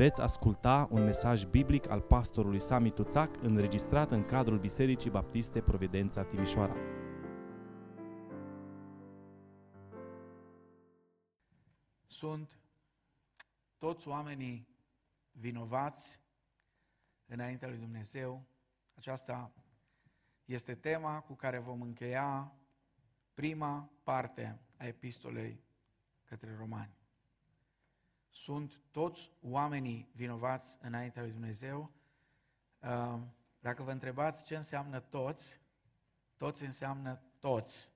Veți asculta un mesaj biblic al pastorului Sami Tuțac înregistrat în cadrul Bisericii Baptiste Providența Timișoara. Sunt toți oamenii vinovați înaintea lui Dumnezeu. Aceasta este tema cu care vom încheia prima parte a epistolei către romani. Sunt toți oamenii vinovați înaintea lui Dumnezeu. Uh, dacă vă întrebați ce înseamnă toți, toți înseamnă toți,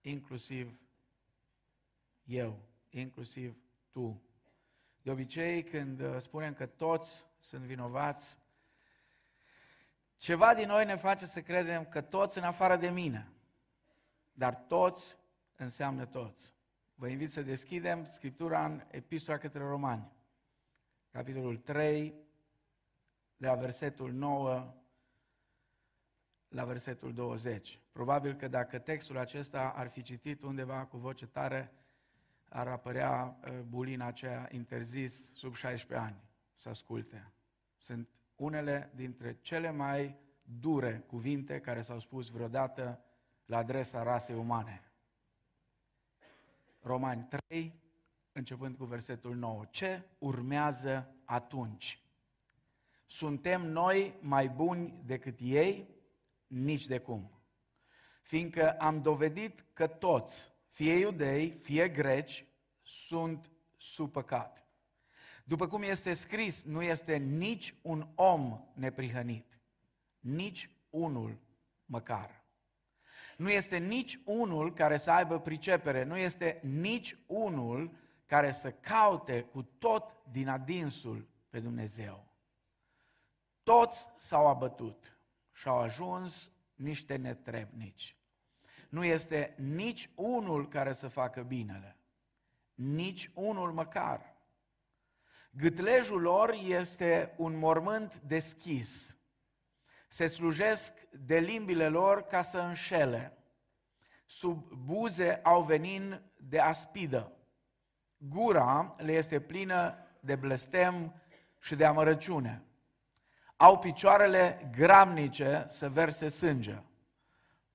inclusiv eu, inclusiv tu. De obicei, când uh, spunem că toți sunt vinovați, ceva din noi ne face să credem că toți în afară de mine. Dar toți înseamnă toți. Vă invit să deschidem Scriptura în Epistola către Romani, capitolul 3, de la versetul 9 la versetul 20. Probabil că dacă textul acesta ar fi citit undeva cu voce tare, ar apărea uh, bulina aceea interzis sub 16 ani să asculte. Sunt unele dintre cele mai dure cuvinte care s-au spus vreodată la adresa rasei umane. Romani 3, începând cu versetul 9. Ce urmează atunci? Suntem noi mai buni decât ei? Nici de cum. Fiindcă am dovedit că toți, fie iudei, fie greci, sunt sub păcat. După cum este scris, nu este nici un om neprihănit, nici unul măcar. Nu este nici unul care să aibă pricepere, nu este nici unul care să caute cu tot din adinsul pe Dumnezeu. Toți s-au abătut și au ajuns niște netrebnici. Nu este nici unul care să facă binele, nici unul măcar. Gâtlejul lor este un mormânt deschis se slujesc de limbile lor ca să înșele. Sub buze au venin de aspidă. Gura le este plină de blestem și de amărăciune. Au picioarele gramnice să verse sânge.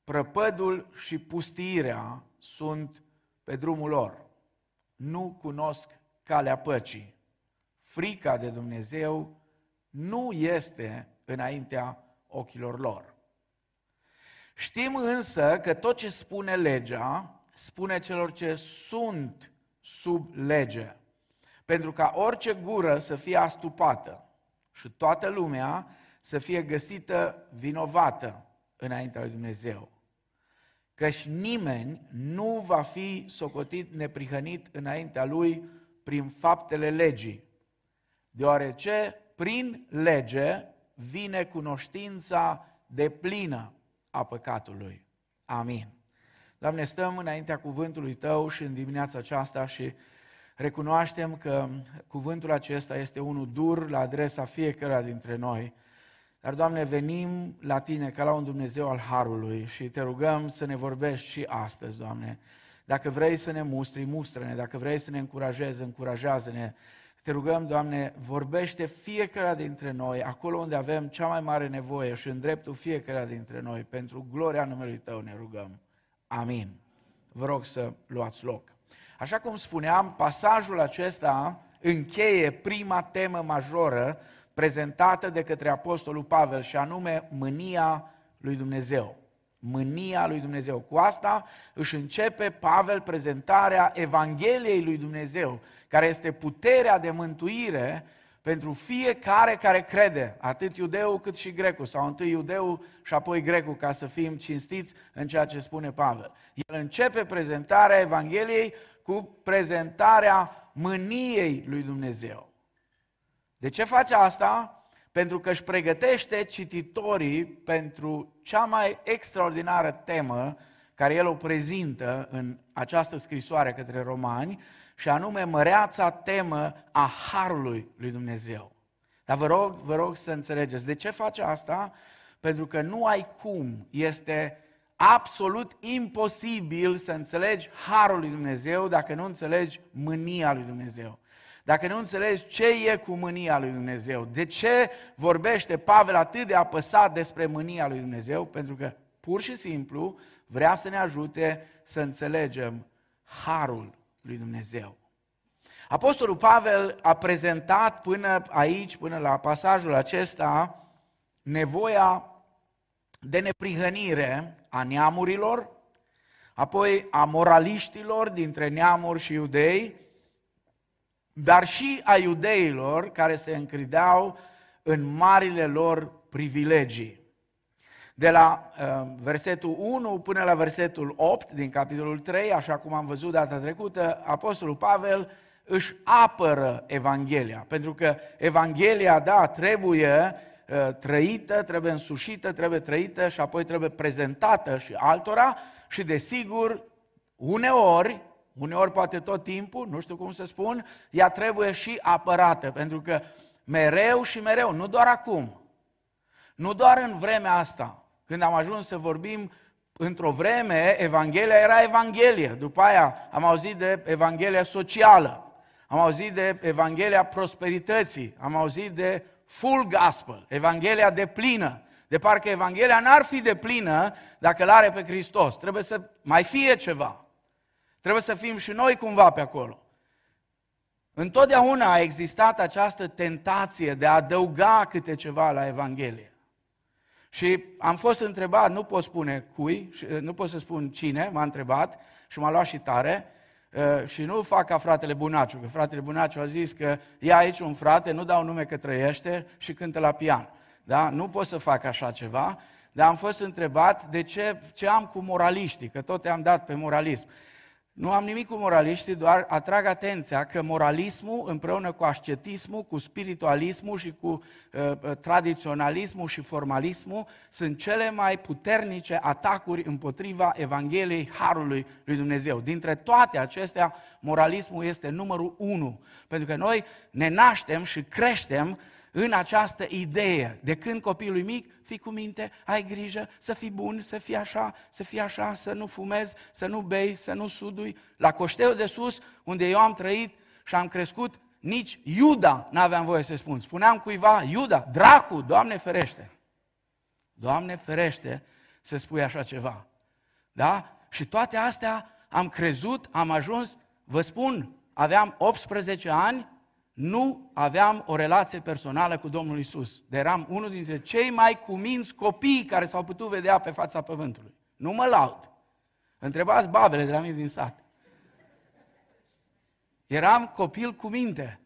Prăpădul și pustiirea sunt pe drumul lor. Nu cunosc calea păcii. Frica de Dumnezeu nu este înaintea ochilor lor. Știm însă că tot ce spune legea, spune celor ce sunt sub lege, pentru ca orice gură să fie astupată și toată lumea să fie găsită vinovată înaintea lui Dumnezeu. Căci nimeni nu va fi socotit neprihănit înaintea lui prin faptele legii, deoarece prin lege vine cunoștința de plină a păcatului. Amin. Doamne, stăm înaintea cuvântului Tău și în dimineața aceasta și recunoaștem că cuvântul acesta este unul dur la adresa fiecăruia dintre noi. Dar, Doamne, venim la Tine ca la un Dumnezeu al Harului și Te rugăm să ne vorbești și astăzi, Doamne. Dacă vrei să ne mustri, mustră-ne. Dacă vrei să ne încurajezi, încurajează-ne. Te rugăm, Doamne, vorbește fiecare dintre noi, acolo unde avem cea mai mare nevoie și în dreptul fiecare dintre noi. Pentru gloria numelui Tău ne rugăm. Amin. Vă rog să luați loc. Așa cum spuneam, pasajul acesta încheie prima temă majoră prezentată de către Apostolul Pavel și anume mânia lui Dumnezeu mânia lui Dumnezeu. Cu asta își începe Pavel prezentarea Evangheliei lui Dumnezeu, care este puterea de mântuire pentru fiecare care crede, atât iudeu cât și grecul, sau întâi iudeu și apoi grecul, ca să fim cinstiți în ceea ce spune Pavel. El începe prezentarea Evangheliei cu prezentarea mâniei lui Dumnezeu. De ce face asta? Pentru că își pregătește cititorii pentru cea mai extraordinară temă care el o prezintă în această scrisoare către romani, și anume măreața temă a Harului lui Dumnezeu. Dar vă rog, vă rog să înțelegeți, de ce face asta? Pentru că nu ai cum, este absolut imposibil să înțelegi Harul lui Dumnezeu dacă nu înțelegi mânia lui Dumnezeu. Dacă nu înțelegi ce e cu mânia lui Dumnezeu, de ce vorbește Pavel atât de apăsat despre mânia lui Dumnezeu, pentru că pur și simplu vrea să ne ajute să înțelegem harul lui Dumnezeu. Apostolul Pavel a prezentat până aici, până la pasajul acesta, nevoia de neprihănire a neamurilor, apoi a moraliștilor dintre neamuri și iudei, dar și a iudeilor care se încrideau în marile lor privilegii. De la uh, versetul 1 până la versetul 8 din capitolul 3, așa cum am văzut data trecută, Apostolul Pavel își apără Evanghelia. Pentru că Evanghelia, da, trebuie uh, trăită, trebuie însușită, trebuie trăită și apoi trebuie prezentată și altora și desigur, uneori, uneori poate tot timpul, nu știu cum să spun, ea trebuie și apărată, pentru că mereu și mereu, nu doar acum, nu doar în vremea asta, când am ajuns să vorbim într-o vreme, Evanghelia era Evanghelie. După aia am auzit de Evanghelia socială, am auzit de Evanghelia prosperității, am auzit de full gospel, Evanghelia de plină. De parcă Evanghelia n-ar fi de plină dacă l are pe Hristos. Trebuie să mai fie ceva. Trebuie să fim și noi cumva pe acolo. Întotdeauna a existat această tentație de a adăuga câte ceva la Evanghelie. Și am fost întrebat, nu pot spune cui, nu pot să spun cine, m-a întrebat și m-a luat și tare, uh, și nu fac ca fratele Bunaciu, că fratele Bunaciu a zis că e aici un frate, nu dau nume că trăiește și cântă la pian. Da? Nu pot să fac așa ceva, dar am fost întrebat de ce, ce am cu moraliștii, că tot am dat pe moralism. Nu am nimic cu moraliștii, doar atrag atenția că moralismul împreună cu ascetismul, cu spiritualismul și cu uh, uh, tradiționalismul și formalismul sunt cele mai puternice atacuri împotriva Evangheliei Harului lui Dumnezeu. Dintre toate acestea, moralismul este numărul unu, pentru că noi ne naștem și creștem în această idee. De când copilul mic, fii cu minte, ai grijă să fii bun, să fii așa, să fii așa, să nu fumezi, să nu bei, să nu sudui. La coșteul de sus, unde eu am trăit și am crescut, nici Iuda n-aveam voie să spun. Spuneam cuiva, Iuda, dracu, Doamne ferește. Doamne ferește să spui așa ceva. Da? Și toate astea am crezut, am ajuns, vă spun, aveam 18 ani nu aveam o relație personală cu Domnul Isus. De eram unul dintre cei mai cuminți copii care s-au putut vedea pe fața pământului. Nu mă laud. Întrebați babele de la mine din sat. Eram copil cu minte.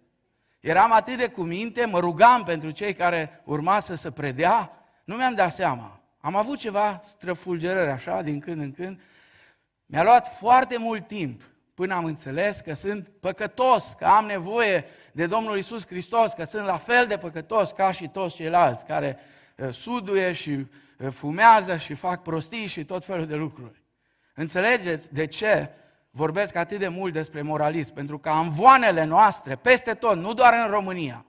Eram atât de cu minte, mă rugam pentru cei care urma să se predea, nu mi-am dat seama. Am avut ceva străfulgerări așa, din când în când. Mi-a luat foarte mult timp până am înțeles că sunt păcătos, că am nevoie de Domnul Isus Hristos, că sunt la fel de păcătos ca și toți ceilalți care uh, suduie și uh, fumează și fac prostii și tot felul de lucruri. Înțelegeți de ce vorbesc atât de mult despre moralism? Pentru că amvoanele noastre, peste tot, nu doar în România,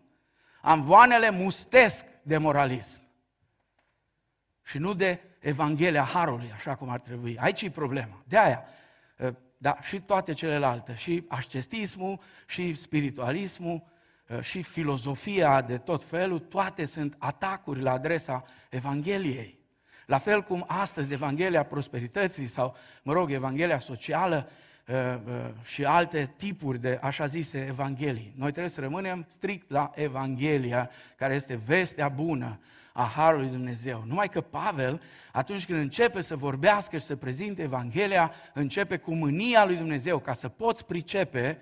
amvoanele mustesc de moralism. Și nu de Evanghelia Harului, așa cum ar trebui. Aici e problema. De aia, uh, da, și toate celelalte, și ascetismul, și spiritualismul, uh, și filozofia de tot felul, toate sunt atacuri la adresa Evangheliei. La fel cum astăzi Evanghelia prosperității sau, mă rog, Evanghelia socială uh, uh, și alte tipuri de așa zise Evanghelii. Noi trebuie să rămânem strict la Evanghelia, care este vestea bună a Harului Dumnezeu. Numai că Pavel, atunci când începe să vorbească și să prezinte Evanghelia, începe cu mânia lui Dumnezeu, ca să poți pricepe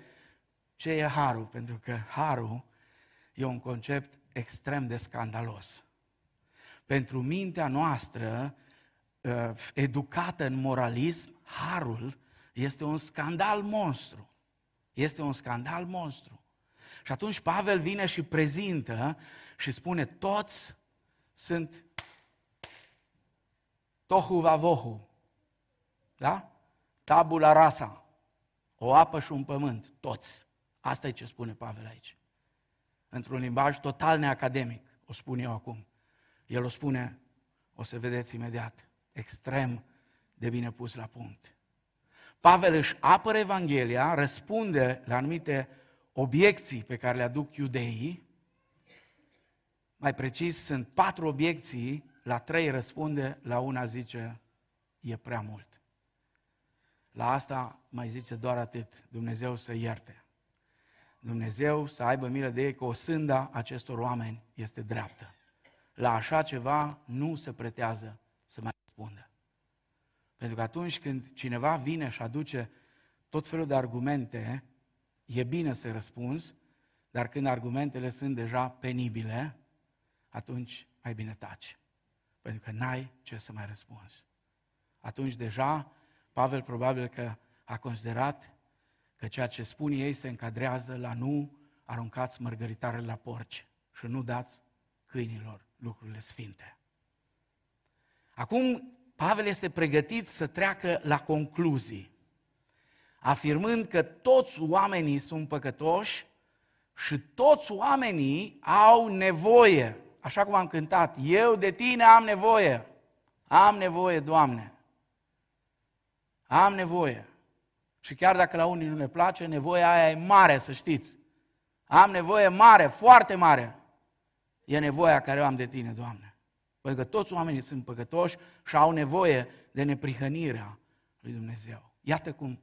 ce e Harul, pentru că Harul e un concept extrem de scandalos. Pentru mintea noastră, uh, educată în moralism, Harul este un scandal monstru. Este un scandal monstru. Și atunci Pavel vine și prezintă și spune, toți sunt tohu vavohu. Da? Tabula rasa. O apă și un pământ. Toți. Asta e ce spune Pavel aici. Într-un limbaj total neacademic, o spun eu acum. El o spune, o să vedeți imediat, extrem de bine pus la punct. Pavel își apără Evanghelia, răspunde la anumite obiecții pe care le aduc iudeii, mai precis, sunt patru obiecții, la trei răspunde, la una zice, e prea mult. La asta mai zice doar atât, Dumnezeu să ierte. Dumnezeu să aibă milă de ei că o sânda acestor oameni este dreaptă. La așa ceva nu se pretează să mai răspundă. Pentru că atunci când cineva vine și aduce tot felul de argumente, e bine să răspunzi, dar când argumentele sunt deja penibile, atunci mai bine taci. Pentru că n-ai ce să mai răspunzi. Atunci deja Pavel probabil că a considerat că ceea ce spun ei se încadrează la nu aruncați mărgăritarele la porci și nu dați câinilor lucrurile sfinte. Acum Pavel este pregătit să treacă la concluzii, afirmând că toți oamenii sunt păcătoși și toți oamenii au nevoie, așa cum am cântat, eu de tine am nevoie, am nevoie, Doamne, am nevoie. Și chiar dacă la unii nu ne place, nevoia aia e mare, să știți. Am nevoie mare, foarte mare. E nevoia care o am de tine, Doamne. Pentru că toți oamenii sunt păcătoși și au nevoie de neprihănirea lui Dumnezeu. Iată cum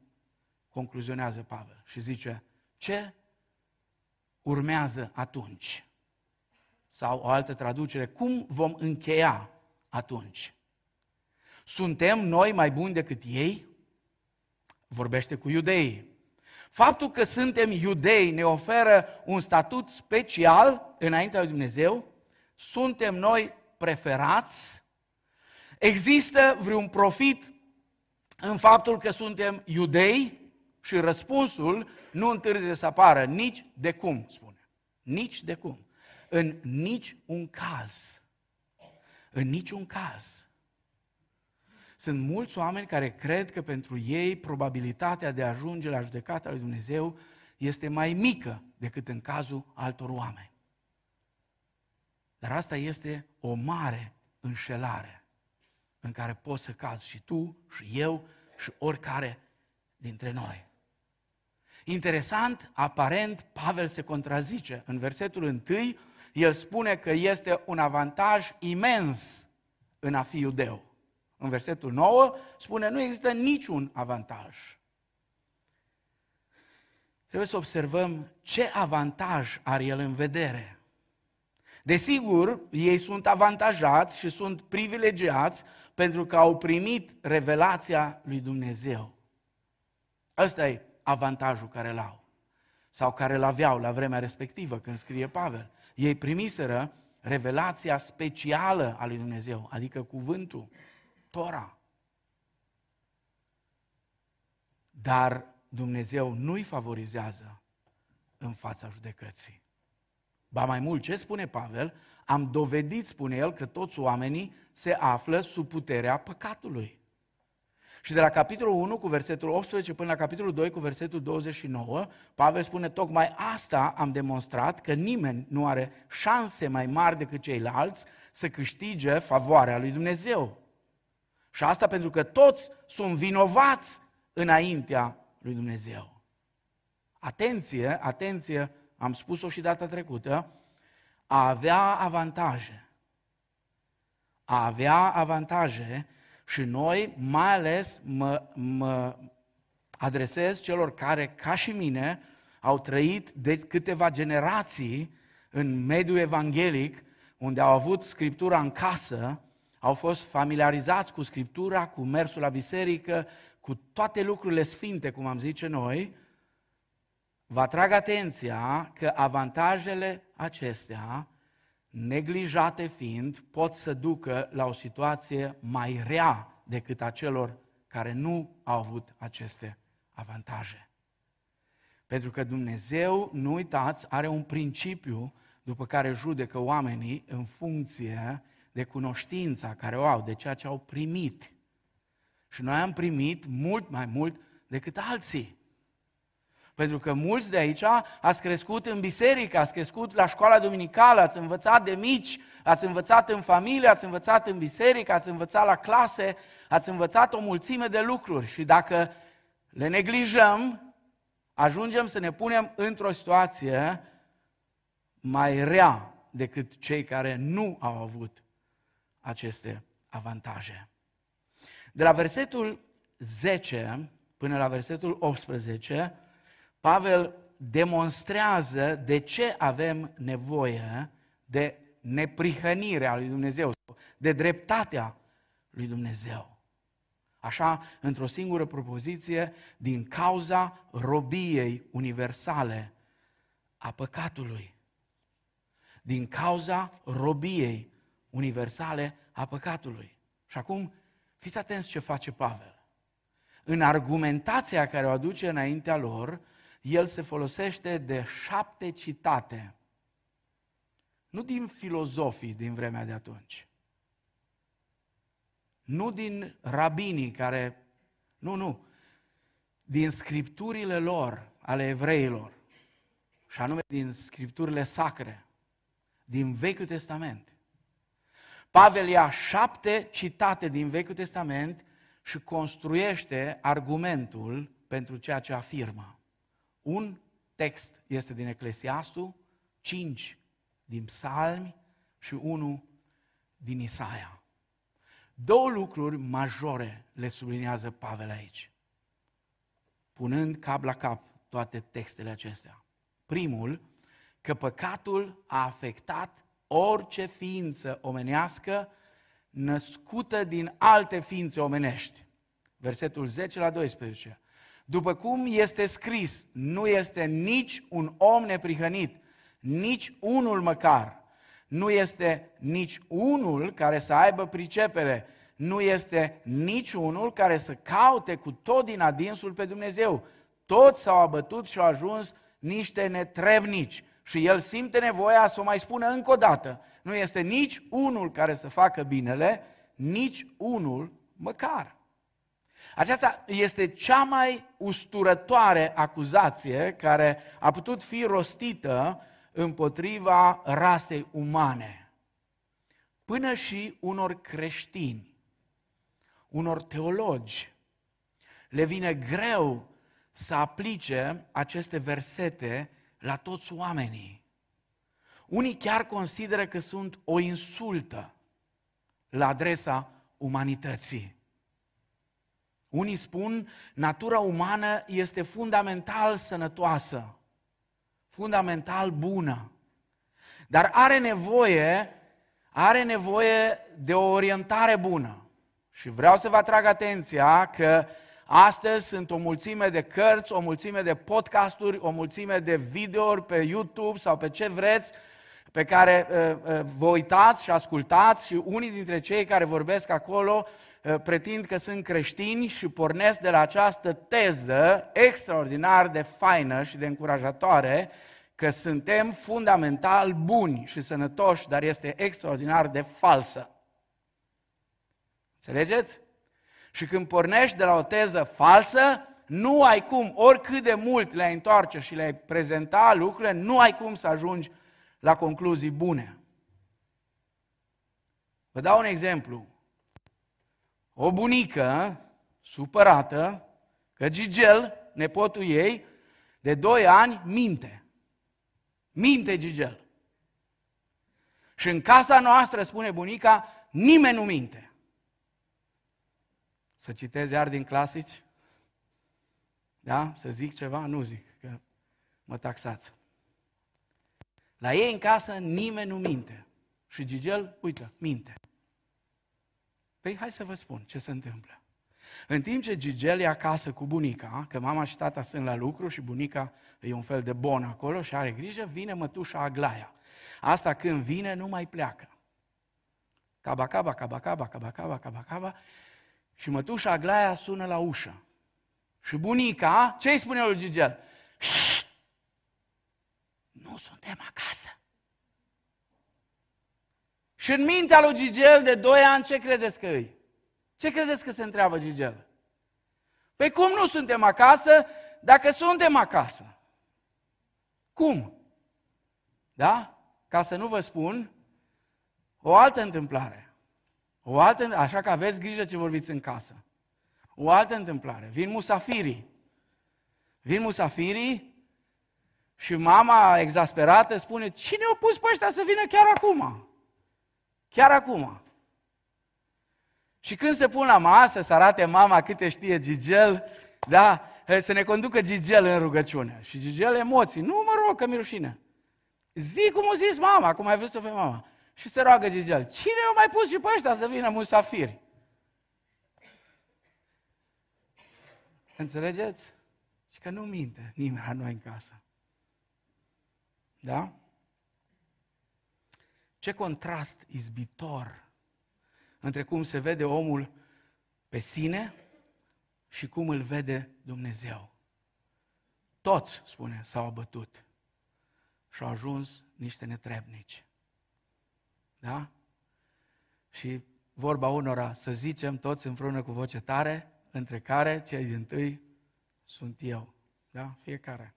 concluzionează Pavel și zice, ce urmează atunci? Sau o altă traducere, cum vom încheia atunci? Suntem noi mai buni decât ei? vorbește cu iudeii. Faptul că suntem iudei ne oferă un statut special înaintea lui Dumnezeu, suntem noi preferați, există vreun profit în faptul că suntem iudei și răspunsul nu întârzie să apară nici de cum, spune. Nici de cum. În nici un caz. În niciun caz. Sunt mulți oameni care cred că pentru ei probabilitatea de a ajunge la judecata lui Dumnezeu este mai mică decât în cazul altor oameni. Dar asta este o mare înșelare în care poți să cazi și tu, și eu, și oricare dintre noi. Interesant, aparent, Pavel se contrazice. În versetul 1, el spune că este un avantaj imens în a fi iudeu în versetul 9, spune nu există niciun avantaj. Trebuie să observăm ce avantaj are el în vedere. Desigur, ei sunt avantajați și sunt privilegiați pentru că au primit revelația lui Dumnezeu. Ăsta e avantajul care îl au. Sau care îl aveau la vremea respectivă, când scrie Pavel. Ei primiseră revelația specială a lui Dumnezeu, adică cuvântul. Tora. Dar Dumnezeu nu-i favorizează în fața judecății. Ba mai mult, ce spune Pavel? Am dovedit, spune el, că toți oamenii se află sub puterea păcatului. Și de la capitolul 1 cu versetul 18 până la capitolul 2 cu versetul 29, Pavel spune tocmai asta am demonstrat că nimeni nu are șanse mai mari decât ceilalți să câștige favoarea lui Dumnezeu. Și asta pentru că toți sunt vinovați înaintea lui Dumnezeu. Atenție, atenție, am spus-o și data trecută, a avea avantaje. A avea avantaje și noi, mai ales, mă, mă adresez celor care, ca și mine, au trăit de câteva generații în mediul evanghelic, unde au avut Scriptura în casă, au fost familiarizați cu Scriptura, cu mersul la biserică, cu toate lucrurile sfinte, cum am zice noi, vă atrag atenția că avantajele acestea, neglijate fiind, pot să ducă la o situație mai rea decât a celor care nu au avut aceste avantaje. Pentru că Dumnezeu, nu uitați, are un principiu după care judecă oamenii în funcție de cunoștința care o au, de ceea ce au primit. Și noi am primit mult mai mult decât alții. Pentru că mulți de aici ați crescut în biserică, ați crescut la școala duminicală, ați învățat de mici, ați învățat în familie, ați învățat în biserică, ați învățat la clase, ați învățat o mulțime de lucruri și dacă le neglijăm, ajungem să ne punem într-o situație mai rea decât cei care nu au avut aceste avantaje. De la versetul 10 până la versetul 18, Pavel demonstrează de ce avem nevoie de neprihănirea lui Dumnezeu, de dreptatea lui Dumnezeu. Așa, într-o singură propoziție, din cauza robiei universale a păcatului. Din cauza robiei universale a păcatului. Și acum, fiți atenți ce face Pavel. În argumentația care o aduce înaintea lor, el se folosește de șapte citate. Nu din filozofii din vremea de atunci. Nu din rabinii care... Nu, nu. Din scripturile lor, ale evreilor. Și anume din scripturile sacre. Din Vechiul Testament. Pavel ia șapte citate din Vechiul Testament și construiește argumentul pentru ceea ce afirmă. Un text este din Eclesiastul, cinci din Psalmi și unul din Isaia. Două lucruri majore le subliniază Pavel aici, punând cap la cap toate textele acestea. Primul, că păcatul a afectat orice ființă omenească născută din alte ființe omenești. Versetul 10 la 12. După cum este scris, nu este nici un om neprihănit, nici unul măcar. Nu este nici unul care să aibă pricepere, nu este nici unul care să caute cu tot din adinsul pe Dumnezeu. Toți s-au abătut și au ajuns niște netrevnici. Și el simte nevoia să o mai spună încă o dată. Nu este nici unul care să facă binele, nici unul măcar. Aceasta este cea mai usturătoare acuzație care a putut fi rostită împotriva rasei umane. Până și unor creștini, unor teologi, le vine greu să aplice aceste versete la toți oamenii. Unii chiar consideră că sunt o insultă la adresa umanității. Unii spun, natura umană este fundamental sănătoasă, fundamental bună, dar are nevoie, are nevoie de o orientare bună. Și vreau să vă atrag atenția că astăzi sunt o mulțime de cărți, o mulțime de podcasturi, o mulțime de videouri pe YouTube sau pe ce vreți, pe care uh, uh, vă uitați și ascultați și unii dintre cei care vorbesc acolo uh, pretind că sunt creștini și pornesc de la această teză extraordinar de faină și de încurajatoare că suntem fundamental buni și sănătoși, dar este extraordinar de falsă. Înțelegeți? Și când pornești de la o teză falsă, nu ai cum, oricât de mult le-ai întoarce și le-ai prezenta lucrurile, nu ai cum să ajungi la concluzii bune. Vă dau un exemplu. O bunică supărată că Gigel, nepotul ei, de 2 ani, minte. Minte Gigel. Și în casa noastră, spune bunica, nimeni nu minte. Să citez iar din clasici? Da? Să zic ceva? Nu zic, că mă taxați. La ei în casă nimeni nu minte. Și Gigel, uite, minte. Păi hai să vă spun ce se întâmplă. În timp ce Gigel e acasă cu bunica, că mama și tata sunt la lucru și bunica e un fel de bon acolo și are grijă, vine mătușa Aglaia. Asta când vine nu mai pleacă. Caba, caba, caba, caba, caba, caba, caba, caba. Și mătușa Aglaia sună la ușă. Și bunica, ce îi spune lui Gigel? Nu suntem acasă. Și în mintea lui Gigel de 2 ani, ce credeți că îi? Ce credeți că se întreabă Gigel? Păi cum nu suntem acasă dacă suntem acasă? Cum? Da? Ca să nu vă spun o altă întâmplare. O altă, așa că aveți grijă ce vorbiți în casă. O altă întâmplare. Vin musafirii. Vin musafirii și mama exasperată spune, cine a pus pe ăștia să vină chiar acum? Chiar acum. Și când se pun la masă, să arate mama câte știe Gigel, da, să ne conducă Gigel în rugăciune. Și Gigel emoții, nu mă rog, că mi rușine. Zi cum a zis mama, cum ai văzut-o pe mama. Și se roagă Gigel, cine a mai pus și pe ăștia să vină musafiri? Înțelegeți? Și că nu minte nimeni la noi în casă. Da? Ce contrast izbitor între cum se vede omul pe sine și cum îl vede Dumnezeu. Toți, spune, s-au abătut și au ajuns niște netrebnici. Da? Și vorba unora, să zicem toți împreună cu voce tare, între care cei din tâi sunt eu. Da? Fiecare.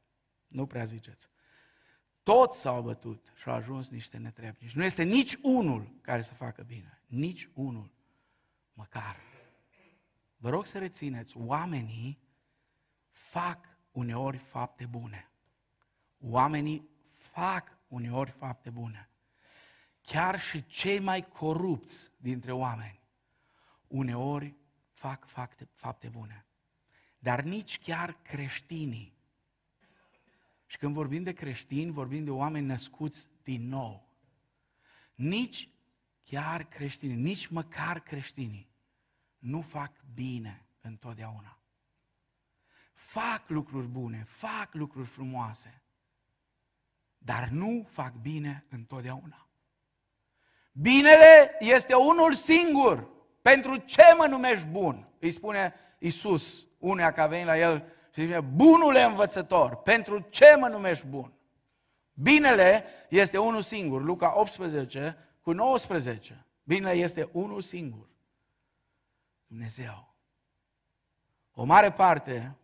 Nu prea ziceți. Toți s-au bătut și au ajuns niște netrebnici. Nu este nici unul care să facă bine. Nici unul. Măcar. Vă rog să rețineți, oamenii fac uneori fapte bune. Oamenii fac uneori fapte bune. Chiar și cei mai corupți dintre oameni uneori fac fapte, fapte bune. Dar nici chiar creștinii. Și când vorbim de creștini, vorbim de oameni născuți din nou. Nici chiar creștinii, nici măcar creștinii, nu fac bine întotdeauna. Fac lucruri bune, fac lucruri frumoase, dar nu fac bine întotdeauna. Binele este unul singur. Pentru ce mă numești bun? Îi spune Isus, unea că a venit la el și zice, bunule învățător, pentru ce mă numești bun? Binele este unul singur, Luca 18 cu 19. Binele este unul singur. Dumnezeu. O mare parte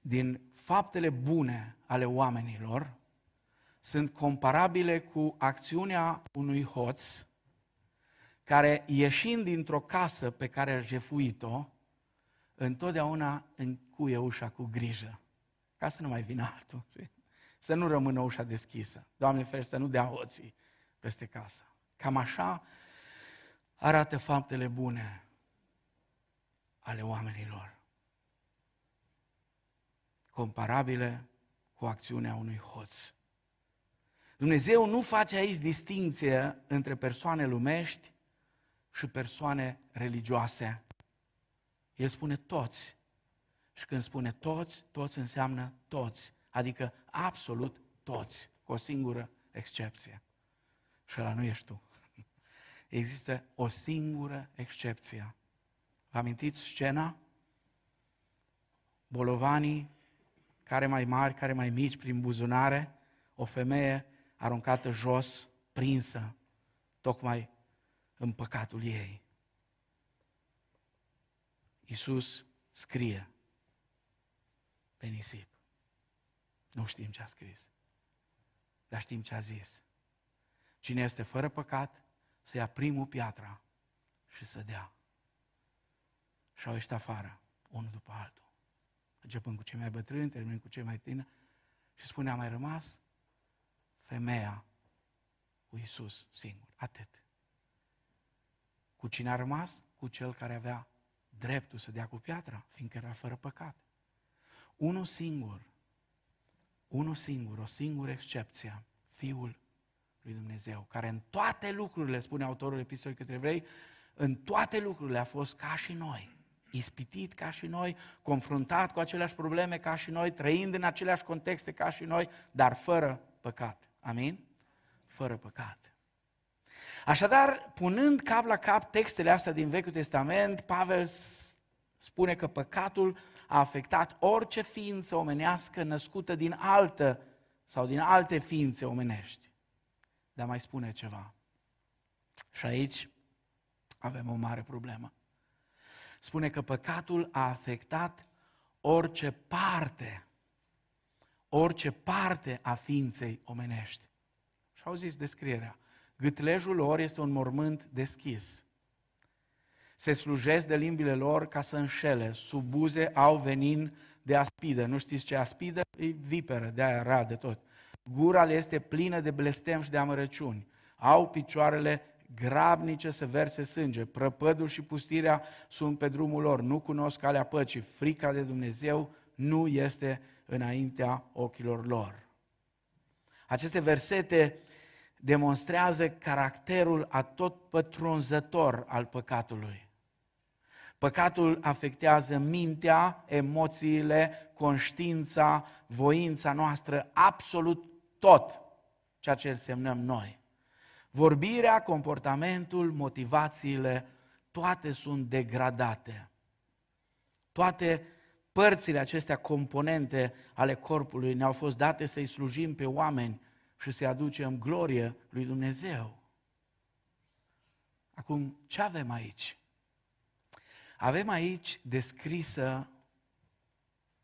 din faptele bune ale oamenilor sunt comparabile cu acțiunea unui hoț care, ieșind dintr-o casă pe care a jefuit-o, întotdeauna încuie ușa cu grijă, ca să nu mai vină altul. Să nu rămână ușa deschisă. Doamne ferește, să nu dea hoții peste casă. Cam așa arată faptele bune ale oamenilor. Comparabile cu acțiunea unui hoț. Dumnezeu nu face aici distinție între persoane lumești și persoane religioase. El spune toți. Și când spune toți, toți înseamnă toți. Adică absolut toți, cu o singură excepție. Și ăla nu ești tu. Există o singură excepție. Vă amintiți scena? Bolovanii, care mai mari, care mai mici, prin buzunare, o femeie aruncată jos, prinsă, tocmai în păcatul ei. Iisus scrie pe nisip. Nu știm ce a scris, dar știm ce a zis. Cine este fără păcat, să ia primul piatra și să dea. Și au ieșit afară, unul după altul. Începând cu cei mai bătrâni, terminând cu cei mai tineri. Și spune, a mai rămas femeia cu Iisus singur. Atât. Cu cine a rămas? Cu cel care avea dreptul să dea cu piatra, fiindcă era fără păcat. Unul singur, unul singur, o singură excepție, Fiul lui Dumnezeu, care în toate lucrurile, spune autorul epistolei către evrei, în toate lucrurile a fost ca și noi, ispitit ca și noi, confruntat cu aceleași probleme ca și noi, trăind în aceleași contexte ca și noi, dar fără păcat. Amin? Fără păcat. Așadar, punând cap la cap textele astea din Vechiul Testament, Pavel spune că păcatul a afectat orice ființă omenească născută din altă sau din alte ființe omenești. Dar mai spune ceva. Și aici avem o mare problemă. Spune că păcatul a afectat orice parte, orice parte a ființei omenești. Și au zis descrierea. Gâtlejul lor este un mormânt deschis. Se slujesc de limbile lor ca să înșele, sub buze au venin de aspidă. Nu știți ce aspidă? E viperă, de aia rea de tot. Gura le este plină de blestem și de amărăciuni. Au picioarele grabnice să verse sânge. Prăpădul și pustirea sunt pe drumul lor. Nu cunosc calea păcii. Frica de Dumnezeu nu este înaintea ochilor lor. Aceste versete demonstrează caracterul atot pătrunzător al păcatului. Păcatul afectează mintea, emoțiile, conștiința, voința noastră, absolut tot ceea ce însemnăm noi. Vorbirea, comportamentul, motivațiile, toate sunt degradate. Toate părțile acestea componente ale corpului ne-au fost date să-i slujim pe oameni și să-i aducem glorie lui Dumnezeu. Acum, ce avem aici? Avem aici descrisă,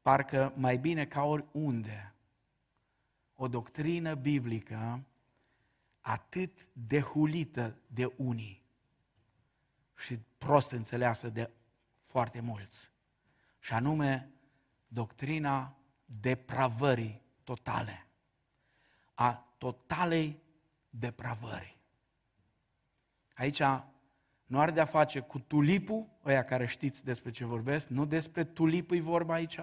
parcă mai bine ca oriunde, o doctrină biblică atât de hulită de unii și prost înțeleasă de foarte mulți. Și anume, doctrina depravării totale. A totalei depravări. Aici nu are de-a face cu tulipul, ăia care știți despre ce vorbesc, nu despre tulip e vorba aici.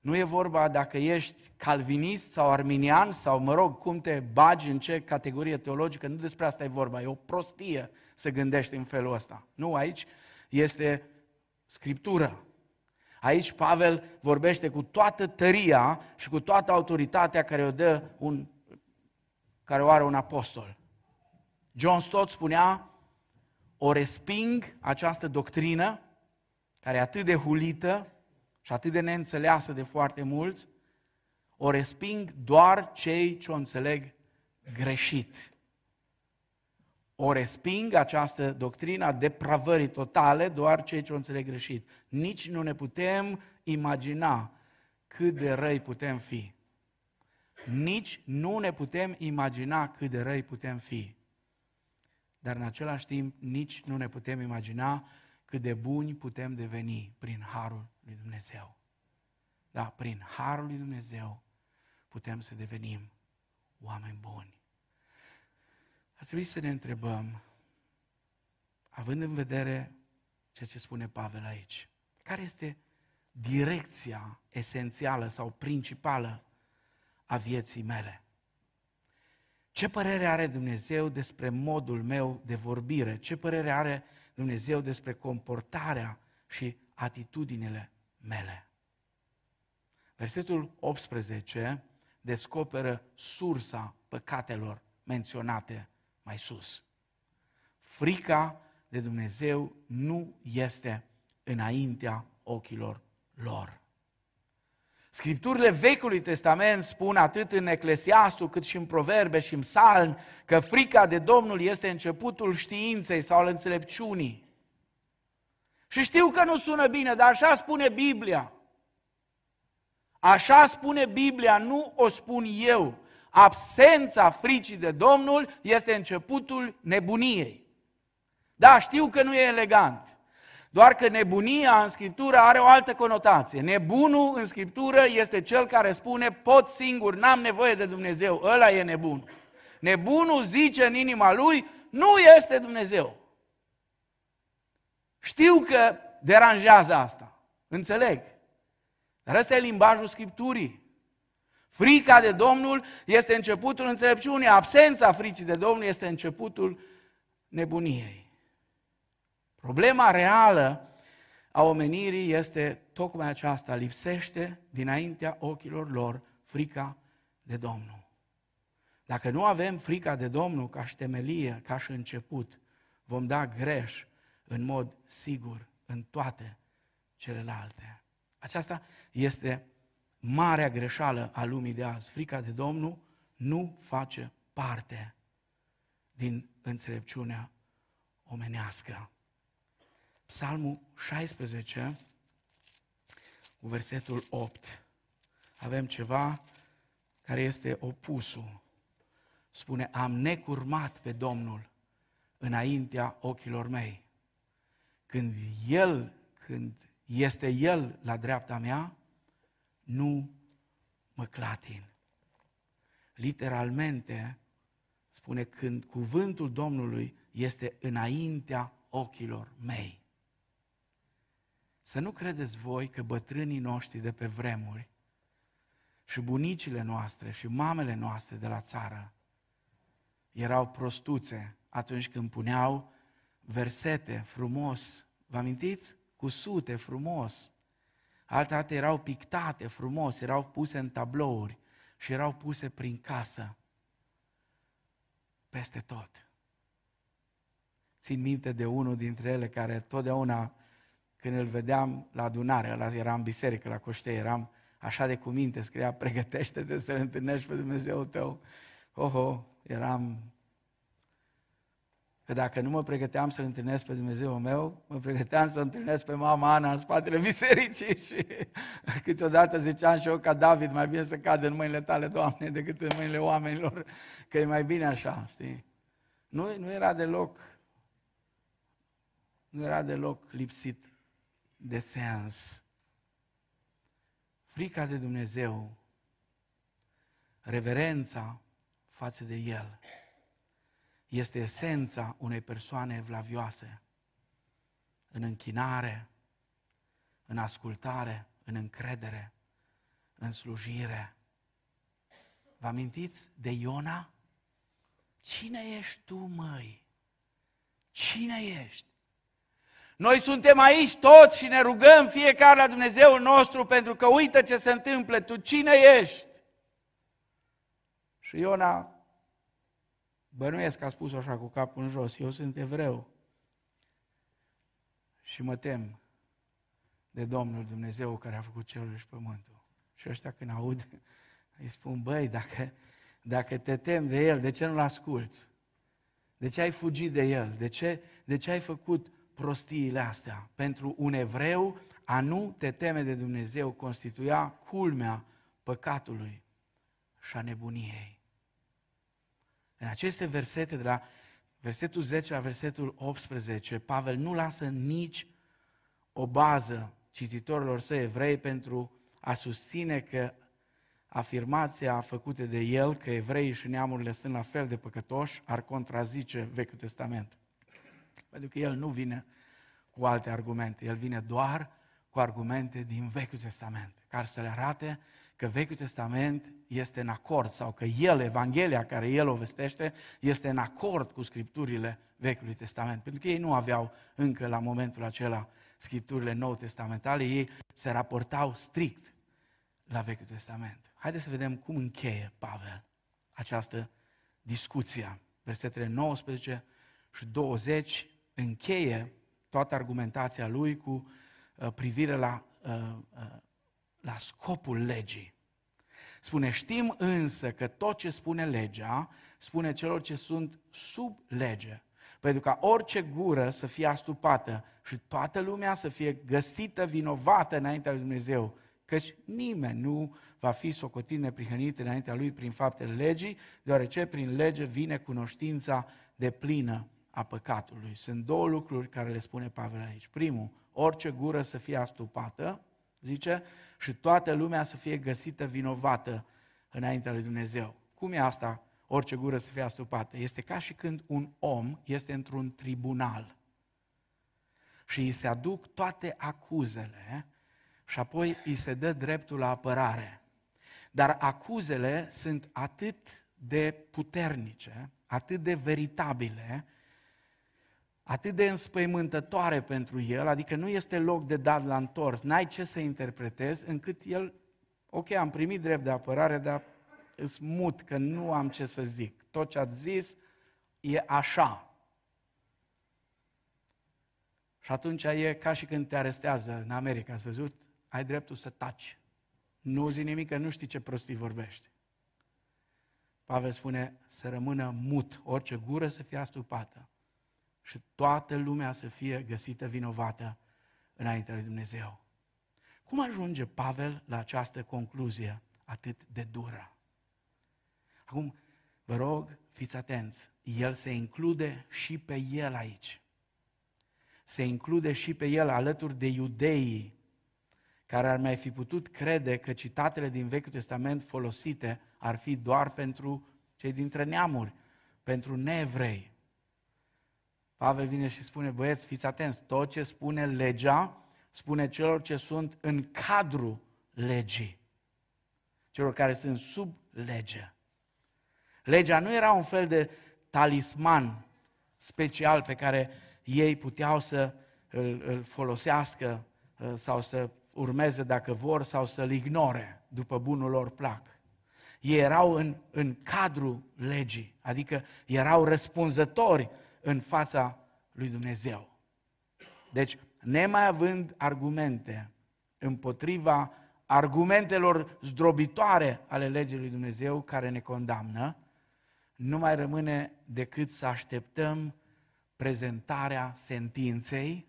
Nu e vorba dacă ești calvinist sau arminian sau, mă rog, cum te bagi în ce categorie teologică, nu despre asta e vorba, e o prostie să gândești în felul ăsta. Nu, aici este Scriptură. Aici Pavel vorbește cu toată tăria și cu toată autoritatea care o dă un, care o are un apostol. John Stott spunea, o resping această doctrină, care e atât de hulită și atât de neînțeleasă de foarte mulți, o resping doar cei ce o înțeleg greșit. O resping această doctrină a depravării totale doar cei ce o înțeleg greșit. Nici nu ne putem imagina cât de răi putem fi. Nici nu ne putem imagina cât de răi putem fi dar în același timp nici nu ne putem imagina cât de buni putem deveni prin harul lui Dumnezeu. Da, prin harul lui Dumnezeu putem să devenim oameni buni. Ar trebui să ne întrebăm, având în vedere ceea ce spune Pavel aici, care este direcția esențială sau principală a vieții mele? Ce părere are Dumnezeu despre modul meu de vorbire? Ce părere are Dumnezeu despre comportarea și atitudinile mele? Versetul 18 descoperă sursa păcatelor menționate mai sus. Frica de Dumnezeu nu este înaintea ochilor lor. Scripturile Vechiului Testament spun atât în Eclesiastul cât și în Proverbe și în Psalm că frica de Domnul este începutul științei sau al înțelepciunii. Și știu că nu sună bine, dar așa spune Biblia. Așa spune Biblia, nu o spun eu. Absența fricii de Domnul este începutul nebuniei. Da, știu că nu e elegant. Doar că nebunia în Scriptură are o altă conotație. Nebunul în Scriptură este cel care spune pot singur, n-am nevoie de Dumnezeu, ăla e nebun. Nebunul zice în inima lui, nu este Dumnezeu. Știu că deranjează asta, înțeleg. Dar ăsta e limbajul Scripturii. Frica de Domnul este începutul înțelepciunii, absența fricii de Domnul este începutul nebuniei. Problema reală a omenirii este tocmai aceasta, lipsește dinaintea ochilor lor frica de Domnul. Dacă nu avem frica de Domnul ca și temelie, ca și început, vom da greș în mod sigur în toate celelalte. Aceasta este marea greșeală a lumii de azi. Frica de Domnul nu face parte din înțelepciunea omenească. Psalmul 16, cu versetul 8, avem ceva care este opusul. Spune, am necurmat pe Domnul înaintea ochilor mei. Când El, când este El la dreapta mea, nu mă clatin. Literalmente, spune când cuvântul Domnului este înaintea ochilor mei. Să nu credeți voi că bătrânii noștri de pe vremuri și bunicile noastre și mamele noastre de la țară erau prostuțe atunci când puneau versete frumos, vă amintiți? Cu sute frumos. Altădată erau pictate frumos, erau puse în tablouri și erau puse prin casă. Peste tot. Țin minte de unul dintre ele care totdeauna când îl vedeam la adunare, ăla era în biserică la Coștei, eram așa de cuminte, scria, pregătește-te să-L întâlnești pe Dumnezeu tău. Oho, eram... Că dacă nu mă pregăteam să-L întâlnesc pe Dumnezeu meu, mă pregăteam să întâlnesc pe mama Ana în spatele bisericii și câteodată ziceam și eu ca David, mai bine să cad în mâinile tale, Doamne, decât în mâinile oamenilor, că e mai bine așa, știi? Nu, nu era deloc, nu era deloc lipsit de sens. Frica de Dumnezeu, reverența față de El, este esența unei persoane evlavioase. În închinare, în ascultare, în încredere, în slujire. Vă amintiți de Iona? Cine ești tu, măi? Cine ești? Noi suntem aici toți și ne rugăm fiecare la Dumnezeul nostru pentru că uită ce se întâmplă, tu cine ești? Și Iona, bănuiesc că a spus așa cu capul în jos, eu sunt evreu și mă tem de Domnul Dumnezeu care a făcut cerul și pământul. Și ăștia când aud, îi spun, băi, dacă, dacă te tem de El, de ce nu-L asculți? De ce ai fugit de El? De ce, de ce ai făcut prostiile astea. Pentru un evreu, a nu te teme de Dumnezeu constituia culmea păcatului și a nebuniei. În aceste versete, de la versetul 10 la versetul 18, Pavel nu lasă nici o bază cititorilor săi evrei pentru a susține că afirmația făcută de el că evreii și neamurile sunt la fel de păcătoși ar contrazice Vechiul Testament. Pentru că el nu vine cu alte argumente, el vine doar cu argumente din Vechiul Testament, care să le arate că Vechiul Testament este în acord sau că el, Evanghelia care el o vestește, este în acord cu scripturile Vechiului Testament. Pentru că ei nu aveau încă la momentul acela scripturile nou testamentale, ei se raportau strict la Vechiul Testament. Haideți să vedem cum încheie Pavel această discuție. Versetele 19 și 20 încheie toată argumentația lui cu uh, privire la, uh, uh, la scopul legii. Spune, știm însă că tot ce spune legea, spune celor ce sunt sub lege. Pentru ca orice gură să fie astupată și toată lumea să fie găsită vinovată înaintea lui Dumnezeu. Căci nimeni nu va fi socotit neprihănit înaintea lui prin faptele legii, deoarece prin lege vine cunoștința de plină a păcatului. Sunt două lucruri care le spune Pavel aici. Primul, orice gură să fie astupată, zice, și toată lumea să fie găsită vinovată înaintea lui Dumnezeu. Cum e asta, orice gură să fie astupată? Este ca și când un om este într-un tribunal și îi se aduc toate acuzele și apoi îi se dă dreptul la apărare. Dar acuzele sunt atât de puternice, atât de veritabile, atât de înspăimântătoare pentru el, adică nu este loc de dat la întors, n-ai ce să interpretezi, încât el, ok, am primit drept de apărare, dar îs mut că nu am ce să zic. Tot ce ați zis e așa. Și atunci e ca și când te arestează în America, ați văzut? Ai dreptul să taci. Nu zi nimic, că nu știi ce prostii vorbești. Pavel spune să rămână mut, orice gură să fie astupată și toată lumea să fie găsită vinovată înaintea lui Dumnezeu. Cum ajunge Pavel la această concluzie atât de dură? Acum, vă rog, fiți atenți, el se include și pe el aici. Se include și pe el alături de iudeii care ar mai fi putut crede că citatele din Vechiul Testament folosite ar fi doar pentru cei dintre neamuri, pentru neevrei. Pavel vine și spune, băieți, fiți atenți, tot ce spune legea, spune celor ce sunt în cadrul legii, celor care sunt sub lege. Legea nu era un fel de talisman special pe care ei puteau să îl, îl folosească uh, sau să urmeze dacă vor sau să-l ignore după bunul lor plac. Ei erau în, în cadrul legii, adică erau răspunzători în fața lui Dumnezeu. Deci, nemai având argumente împotriva argumentelor zdrobitoare ale legii lui Dumnezeu care ne condamnă, nu mai rămâne decât să așteptăm prezentarea sentinței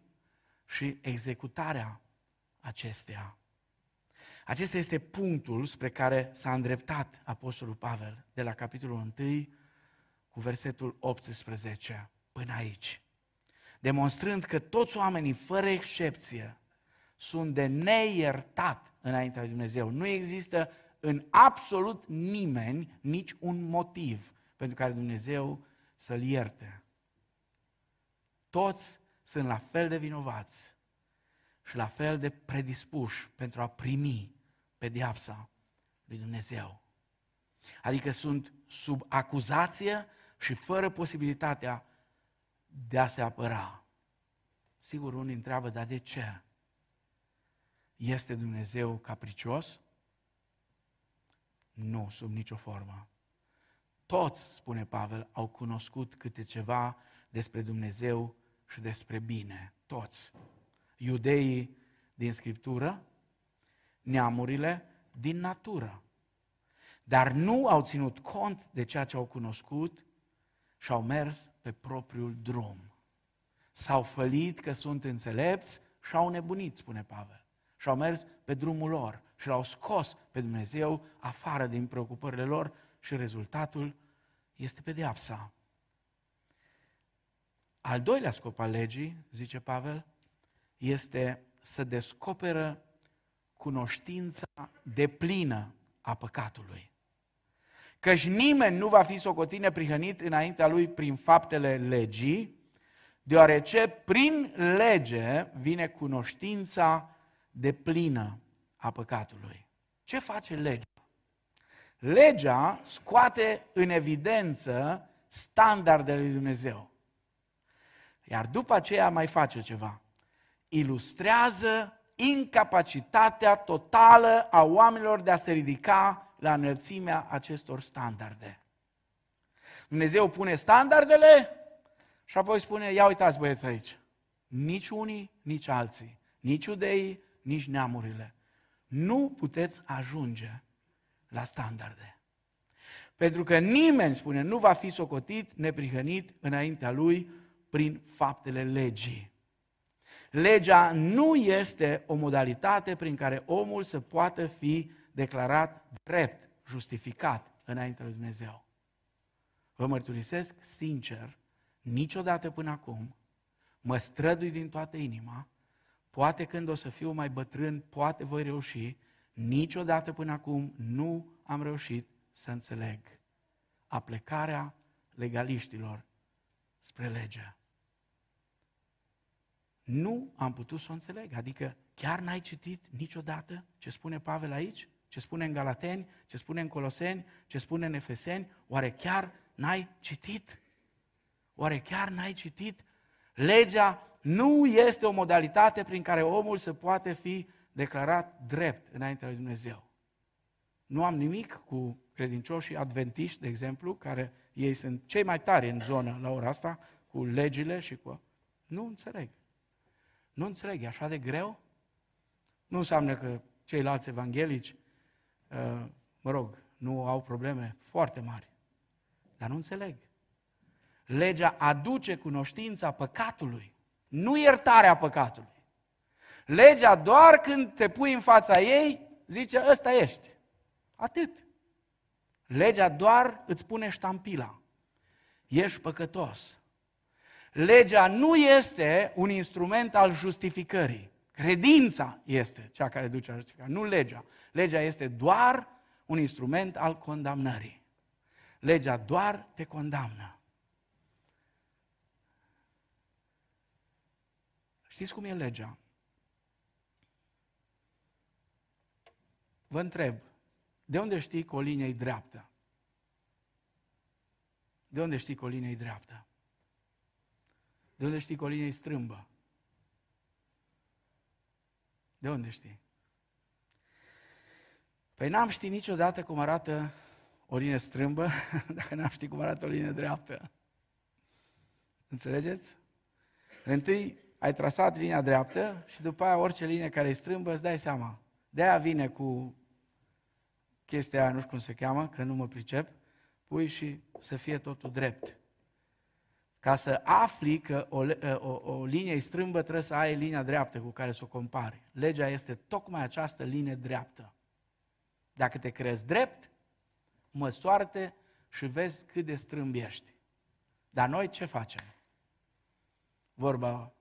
și executarea acestea. Acesta este punctul spre care s-a îndreptat Apostolul Pavel de la capitolul 1 cu versetul 18 până aici. Demonstrând că toți oamenii, fără excepție, sunt de neiertat înaintea lui Dumnezeu. Nu există în absolut nimeni nici un motiv pentru care Dumnezeu să-l ierte. Toți sunt la fel de vinovați și la fel de predispuși pentru a primi pediapsa lui Dumnezeu. Adică sunt sub acuzație și fără posibilitatea de a se apăra. Sigur, unii întreabă, dar de ce? Este Dumnezeu capricios? Nu, sub nicio formă. Toți, spune Pavel, au cunoscut câte ceva despre Dumnezeu și despre bine. Toți. Iudeii din Scriptură, neamurile din natură. Dar nu au ținut cont de ceea ce au cunoscut și au mers pe propriul drum. S-au fălit că sunt înțelepți și au nebunit, spune Pavel. Și au mers pe drumul lor și l-au scos pe Dumnezeu afară din preocupările lor și rezultatul este pedeapsa. Al doilea scop al legii, zice Pavel, este să descoperă cunoștința deplină a păcatului. Căci nimeni nu va fi socotit neprihănit înaintea lui prin faptele legii, deoarece prin lege vine cunoștința deplină a păcatului. Ce face legea? Legea scoate în evidență standardele lui Dumnezeu. Iar după aceea mai face ceva. Ilustrează incapacitatea totală a oamenilor de a se ridica la înălțimea acestor standarde. Dumnezeu pune standardele și apoi spune, ia uitați băieți aici, nici unii, nici alții, nici iudeii, nici neamurile. Nu puteți ajunge la standarde. Pentru că nimeni, spune, nu va fi socotit, neprihănit înaintea lui prin faptele legii. Legea nu este o modalitate prin care omul să poată fi declarat drept, justificat înaintea lui Dumnezeu. Vă mărturisesc sincer, niciodată până acum, mă strădui din toată inima, poate când o să fiu mai bătrân, poate voi reuși, niciodată până acum nu am reușit să înțeleg aplecarea legaliștilor spre lege. Nu am putut să o înțeleg. Adică chiar n-ai citit niciodată ce spune Pavel aici? Ce spune în Galateni? Ce spune în Coloseni? Ce spune în Efeseni? Oare chiar n-ai citit? Oare chiar n-ai citit? Legea nu este o modalitate prin care omul să poate fi declarat drept înaintea lui Dumnezeu. Nu am nimic cu credincioșii adventiști, de exemplu, care ei sunt cei mai tari în zonă la ora asta, cu legile și cu... Nu înțeleg. Nu înțeleg, e așa de greu? Nu înseamnă că ceilalți evanghelici, uh, mă rog, nu au probleme foarte mari. Dar nu înțeleg. Legea aduce cunoștința păcatului, nu iertarea păcatului. Legea doar când te pui în fața ei, zice, ăsta ești. Atât. Legea doar îți pune ștampila. Ești păcătos. Legea nu este un instrument al justificării. Credința este cea care duce la justificare, nu legea. Legea este doar un instrument al condamnării. Legea doar te condamnă. Știți cum e legea? Vă întreb, de unde știi că o linie e dreaptă? De unde știi că o linie e dreaptă? De unde știi că o linie e strâmbă? De unde știi? Păi n-am ști niciodată cum arată o linie strâmbă dacă n-am ști cum arată o linie dreaptă. Înțelegeți? Întâi ai trasat linia dreaptă și după aia orice linie care e strâmbă îți dai seama. De-aia vine cu chestia aia, nu știu cum se cheamă, că nu mă pricep, pui și să fie totul drept. Ca să afli că o, o, o linie strâmbă, trebuie să ai linia dreaptă cu care să o compari. Legea este tocmai această linie dreaptă. Dacă te crezi drept, măsoarte și vezi cât de strâmb ești. Dar noi ce facem? Vorba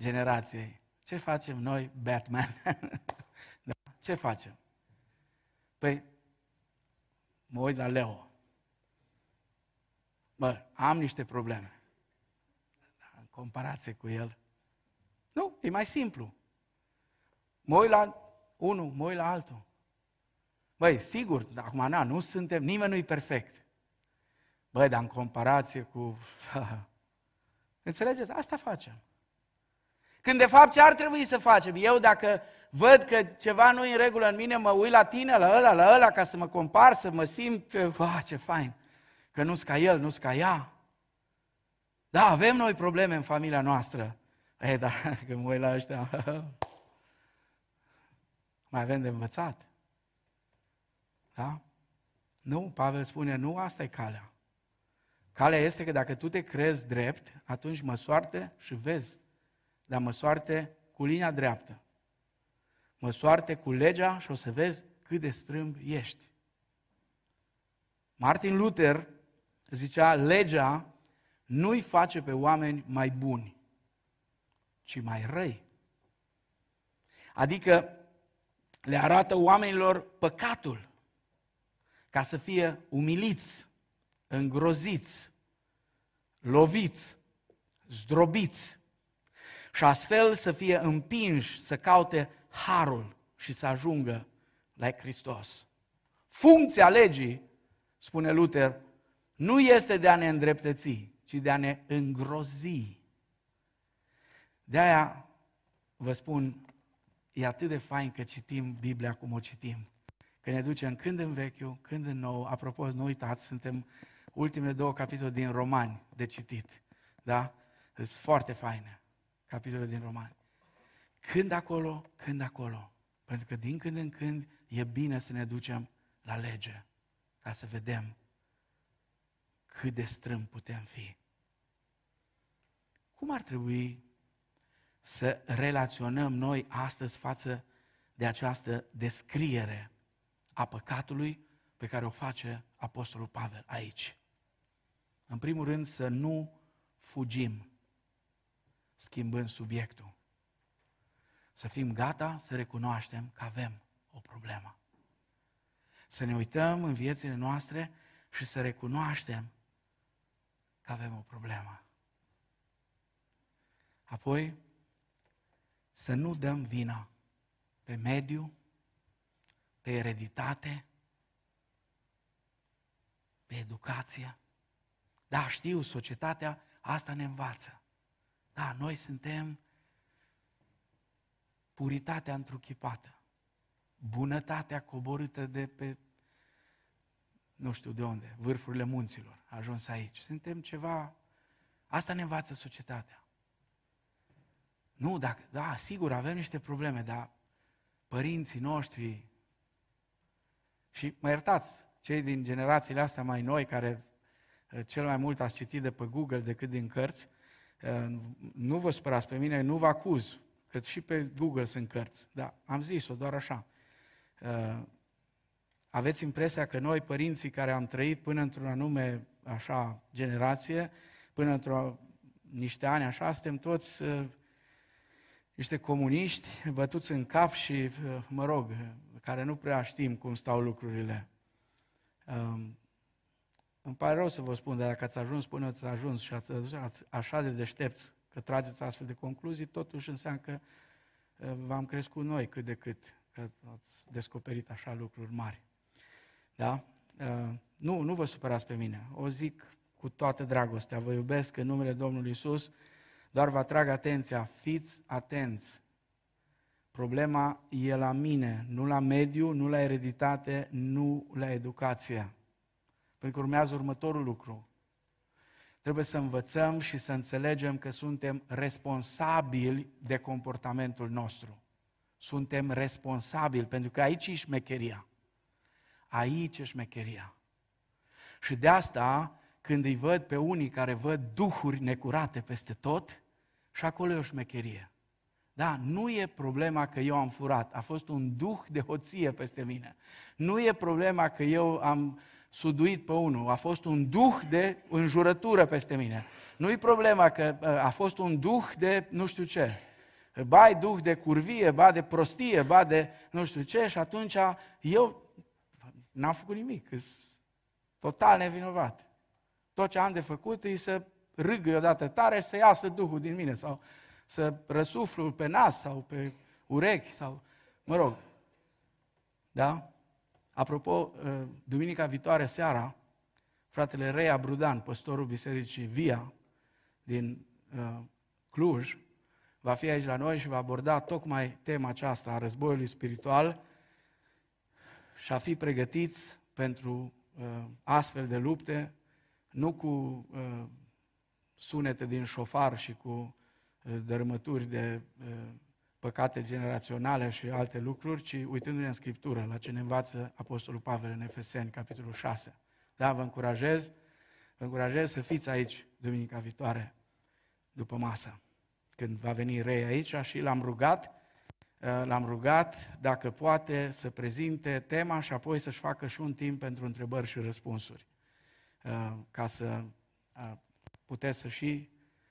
generației. Ce facem noi, Batman? da. Ce facem? Păi, mă uit la Leo. Bă, am niște probleme. În comparație cu el. Nu, e mai simplu. Mă uit la unul, mă uit la altul. Băi, sigur, acum na, nu suntem, nimeni nu e perfect. Băi, dar în comparație cu... Înțelegeți? Asta facem. Când de fapt ce ar trebui să facem? Eu dacă văd că ceva nu e în regulă în mine, mă uit la tine, la ăla, la ăla, ca să mă compar, să mă simt, ah, ce fain, că nu-s ca el, nu-s ca ea. Da, avem noi probleme în familia noastră. Ei, da, că mă uit la ăștia, mai avem de învățat. Da? Nu, Pavel spune, nu asta e calea. Calea este că dacă tu te crezi drept, atunci măsoarte și vezi. Dar măsoarte cu linia dreaptă. Măsoarte cu legea și o să vezi cât de strâmb ești. Martin Luther zicea, legea nu-i face pe oameni mai buni, ci mai răi. Adică le arată oamenilor păcatul ca să fie umiliți, îngroziți, loviți, zdrobiți și astfel să fie împinși să caute harul și să ajungă la Hristos. Funcția legii, spune Luther, nu este de a ne îndreptăți, ci de a ne îngrozi. De aia vă spun, e atât de fain că citim Biblia cum o citim că ne ducem când în vechiul, când în nou. Apropo, nu uitați, suntem ultimele două capitole din Romani de citit. Da? Sunt foarte faine capitole din Romani. Când acolo, când acolo. Pentru că din când în când e bine să ne ducem la lege, ca să vedem cât de strâm putem fi. Cum ar trebui să relaționăm noi astăzi față de această descriere a păcatului pe care o face Apostolul Pavel aici. În primul rând, să nu fugim schimbând subiectul. Să fim gata să recunoaștem că avem o problemă. Să ne uităm în viețile noastre și să recunoaștem că avem o problemă. Apoi, să nu dăm vina pe mediu, pe ereditate, pe educație. Da, știu, societatea asta ne învață. Da, noi suntem puritatea întruchipată, bunătatea coborâtă de pe, nu știu de unde, vârfurile munților, a ajuns aici. Suntem ceva, asta ne învață societatea. Nu, dacă, da, sigur, avem niște probleme, dar părinții noștri, și mă iertați, cei din generațiile astea mai noi, care uh, cel mai mult ați citit de pe Google decât din cărți, uh, nu vă spărați pe mine, nu vă acuz, că și pe Google sunt cărți. Da, am zis-o doar așa. Uh, aveți impresia că noi, părinții care am trăit până într-un anume așa generație, până într-o niște ani așa, suntem toți niște comuniști bătuți în cap și, mă rog, care nu prea știm cum stau lucrurile. Um, îmi pare rău să vă spun, dar dacă ați ajuns până ați ajuns și ați ajuns așa de deștepți că trageți astfel de concluzii, totuși înseamnă că uh, v-am crescut noi cât de cât, că ați descoperit așa lucruri mari. Da? Uh, nu, nu vă supărați pe mine. O zic cu toată dragostea. Vă iubesc în numele Domnului Isus. Doar vă atrag atenția. Fiți atenți. Problema e la mine, nu la mediu, nu la ereditate, nu la educație. Pentru că urmează următorul lucru. Trebuie să învățăm și să înțelegem că suntem responsabili de comportamentul nostru. Suntem responsabili, pentru că aici e șmecheria. Aici e șmecheria. Și de asta, când îi văd pe unii care văd duhuri necurate peste tot, și acolo e o șmecherie. Da, nu e problema că eu am furat, a fost un duh de hoție peste mine. Nu e problema că eu am suduit pe unul, a fost un duh de înjurătură peste mine. Nu e problema că ă, a fost un duh de nu știu ce. Ba ai duh de curvie, ba de prostie, ba de nu știu ce și atunci eu n-am făcut nimic, total nevinovat. Tot ce am de făcut e să râgă odată tare și să iasă Duhul din mine sau să răsuflu pe nas sau pe urechi sau, mă rog. Da? Apropo, ă, duminica viitoare seara, fratele Rea Brudan, păstorul Bisericii Via din uh, Cluj, va fi aici la noi și va aborda tocmai tema aceasta a războiului spiritual și a fi pregătiți pentru uh, astfel de lupte, nu cu uh, sunete din șofar și cu uh, dărâmături de uh, păcate generaționale și alte lucruri, ci uitându-ne în Scriptură, la ce ne învață Apostolul Pavel în Efeseni, capitolul 6. Da, vă încurajez, vă încurajez să fiți aici duminica viitoare, după masă, când va veni rei aici și l-am rugat, uh, l-am rugat dacă poate să prezinte tema și apoi să-și facă și un timp pentru întrebări și răspunsuri, uh, ca să uh, puteți să și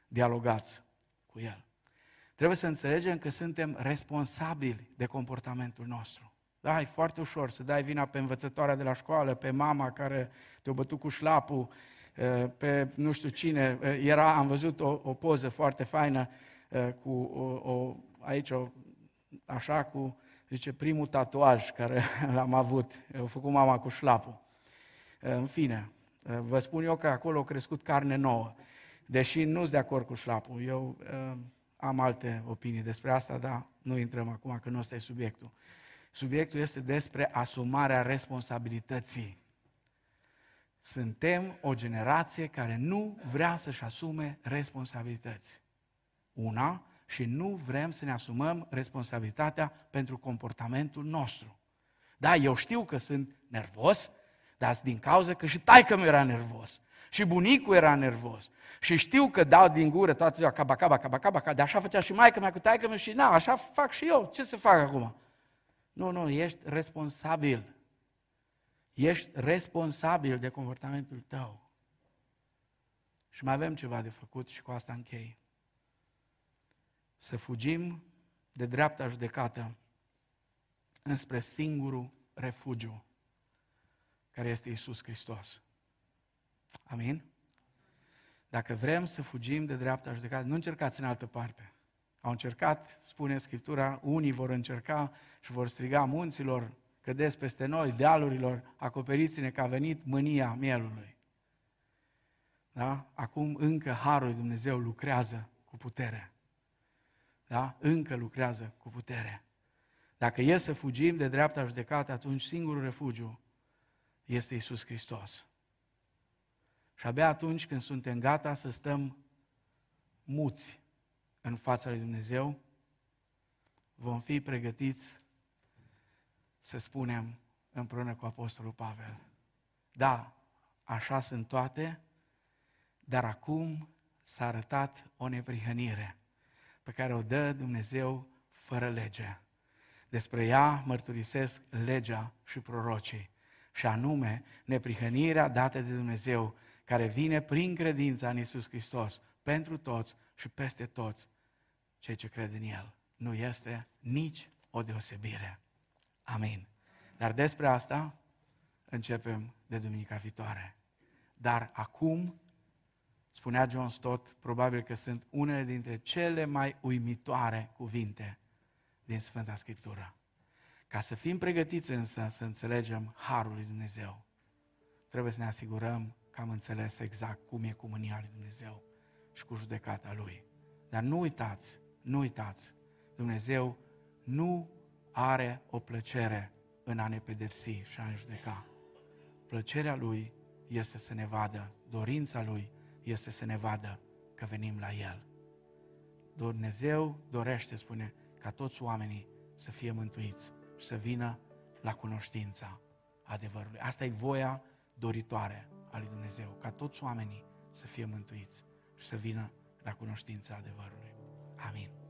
dialogați cu el. Trebuie să înțelegem că suntem responsabili de comportamentul nostru. Da, e foarte ușor să dai vina pe învățătoarea de la școală, pe mama care te-a bătut cu șlapul, eh, pe nu știu cine. Eh, era, am văzut o, o poză foarte faină eh, cu o, o, aici, o, așa, cu, zice, primul tatuaj care l-am avut. A făcut mama cu șlapul. În fine, vă spun eu că acolo a crescut carne nouă. Deși nu sunt de acord cu șlapul. Eu am alte opinii despre asta, dar nu intrăm acum, că nu ăsta e subiectul. Subiectul este despre asumarea responsabilității. Suntem o generație care nu vrea să-și asume responsabilități. Una, și nu vrem să ne asumăm responsabilitatea pentru comportamentul nostru. Da, eu știu că sunt nervos, dar din cauza că și taică mi era nervos. Și bunicul era nervos. Și știu că dau din gură toată ziua, caba, caba, caba, caba, caba. de așa făcea și maica mea cu taică și na, așa fac și eu. Ce să fac acum? Nu, nu, ești responsabil. Ești responsabil de comportamentul tău. Și mai avem ceva de făcut și cu asta închei. Să fugim de dreapta judecată înspre singurul refugiu, care este Isus Hristos. Amin? Dacă vrem să fugim de dreapta judecată, nu încercați în altă parte. Au încercat, spune Scriptura, unii vor încerca și vor striga munților, cădeți peste noi, dealurilor, acoperiți-ne că a venit mânia mielului. Da? Acum încă Harul Dumnezeu lucrează cu putere. Da? Încă lucrează cu putere. Dacă e să fugim de dreapta judecată, atunci singurul refugiu este Isus Hristos. Și abia atunci când suntem gata să stăm muți în fața lui Dumnezeu, vom fi pregătiți să spunem împreună cu Apostolul Pavel, da, așa sunt toate, dar acum s-a arătat o neprihănire pe care o dă Dumnezeu fără lege. Despre ea mărturisesc legea și prorocii, și anume neprihănirea dată de Dumnezeu care vine prin credința în Isus Hristos pentru toți și peste toți cei ce cred în El. nu este nici o deosebire. Amin. Dar despre asta începem de duminica viitoare. Dar acum, spunea John Stott, probabil că sunt unele dintre cele mai uimitoare cuvinte din Sfânta Scriptură. Ca să fim pregătiți însă să înțelegem Harul lui Dumnezeu, trebuie să ne asigurăm că am înțeles exact cum e cu mânia lui Dumnezeu și cu judecata Lui. Dar nu uitați, nu uitați, Dumnezeu nu are o plăcere în a ne pedepsi și a ne judeca. Plăcerea Lui este să ne vadă, dorința Lui este să ne vadă că venim la El. Dumnezeu dorește, spune, ca toți oamenii să fie mântuiți și să vină la cunoștința adevărului. Asta e voia doritoare a lui Dumnezeu, ca toți oamenii să fie mântuiți și să vină la cunoștința adevărului. Amin.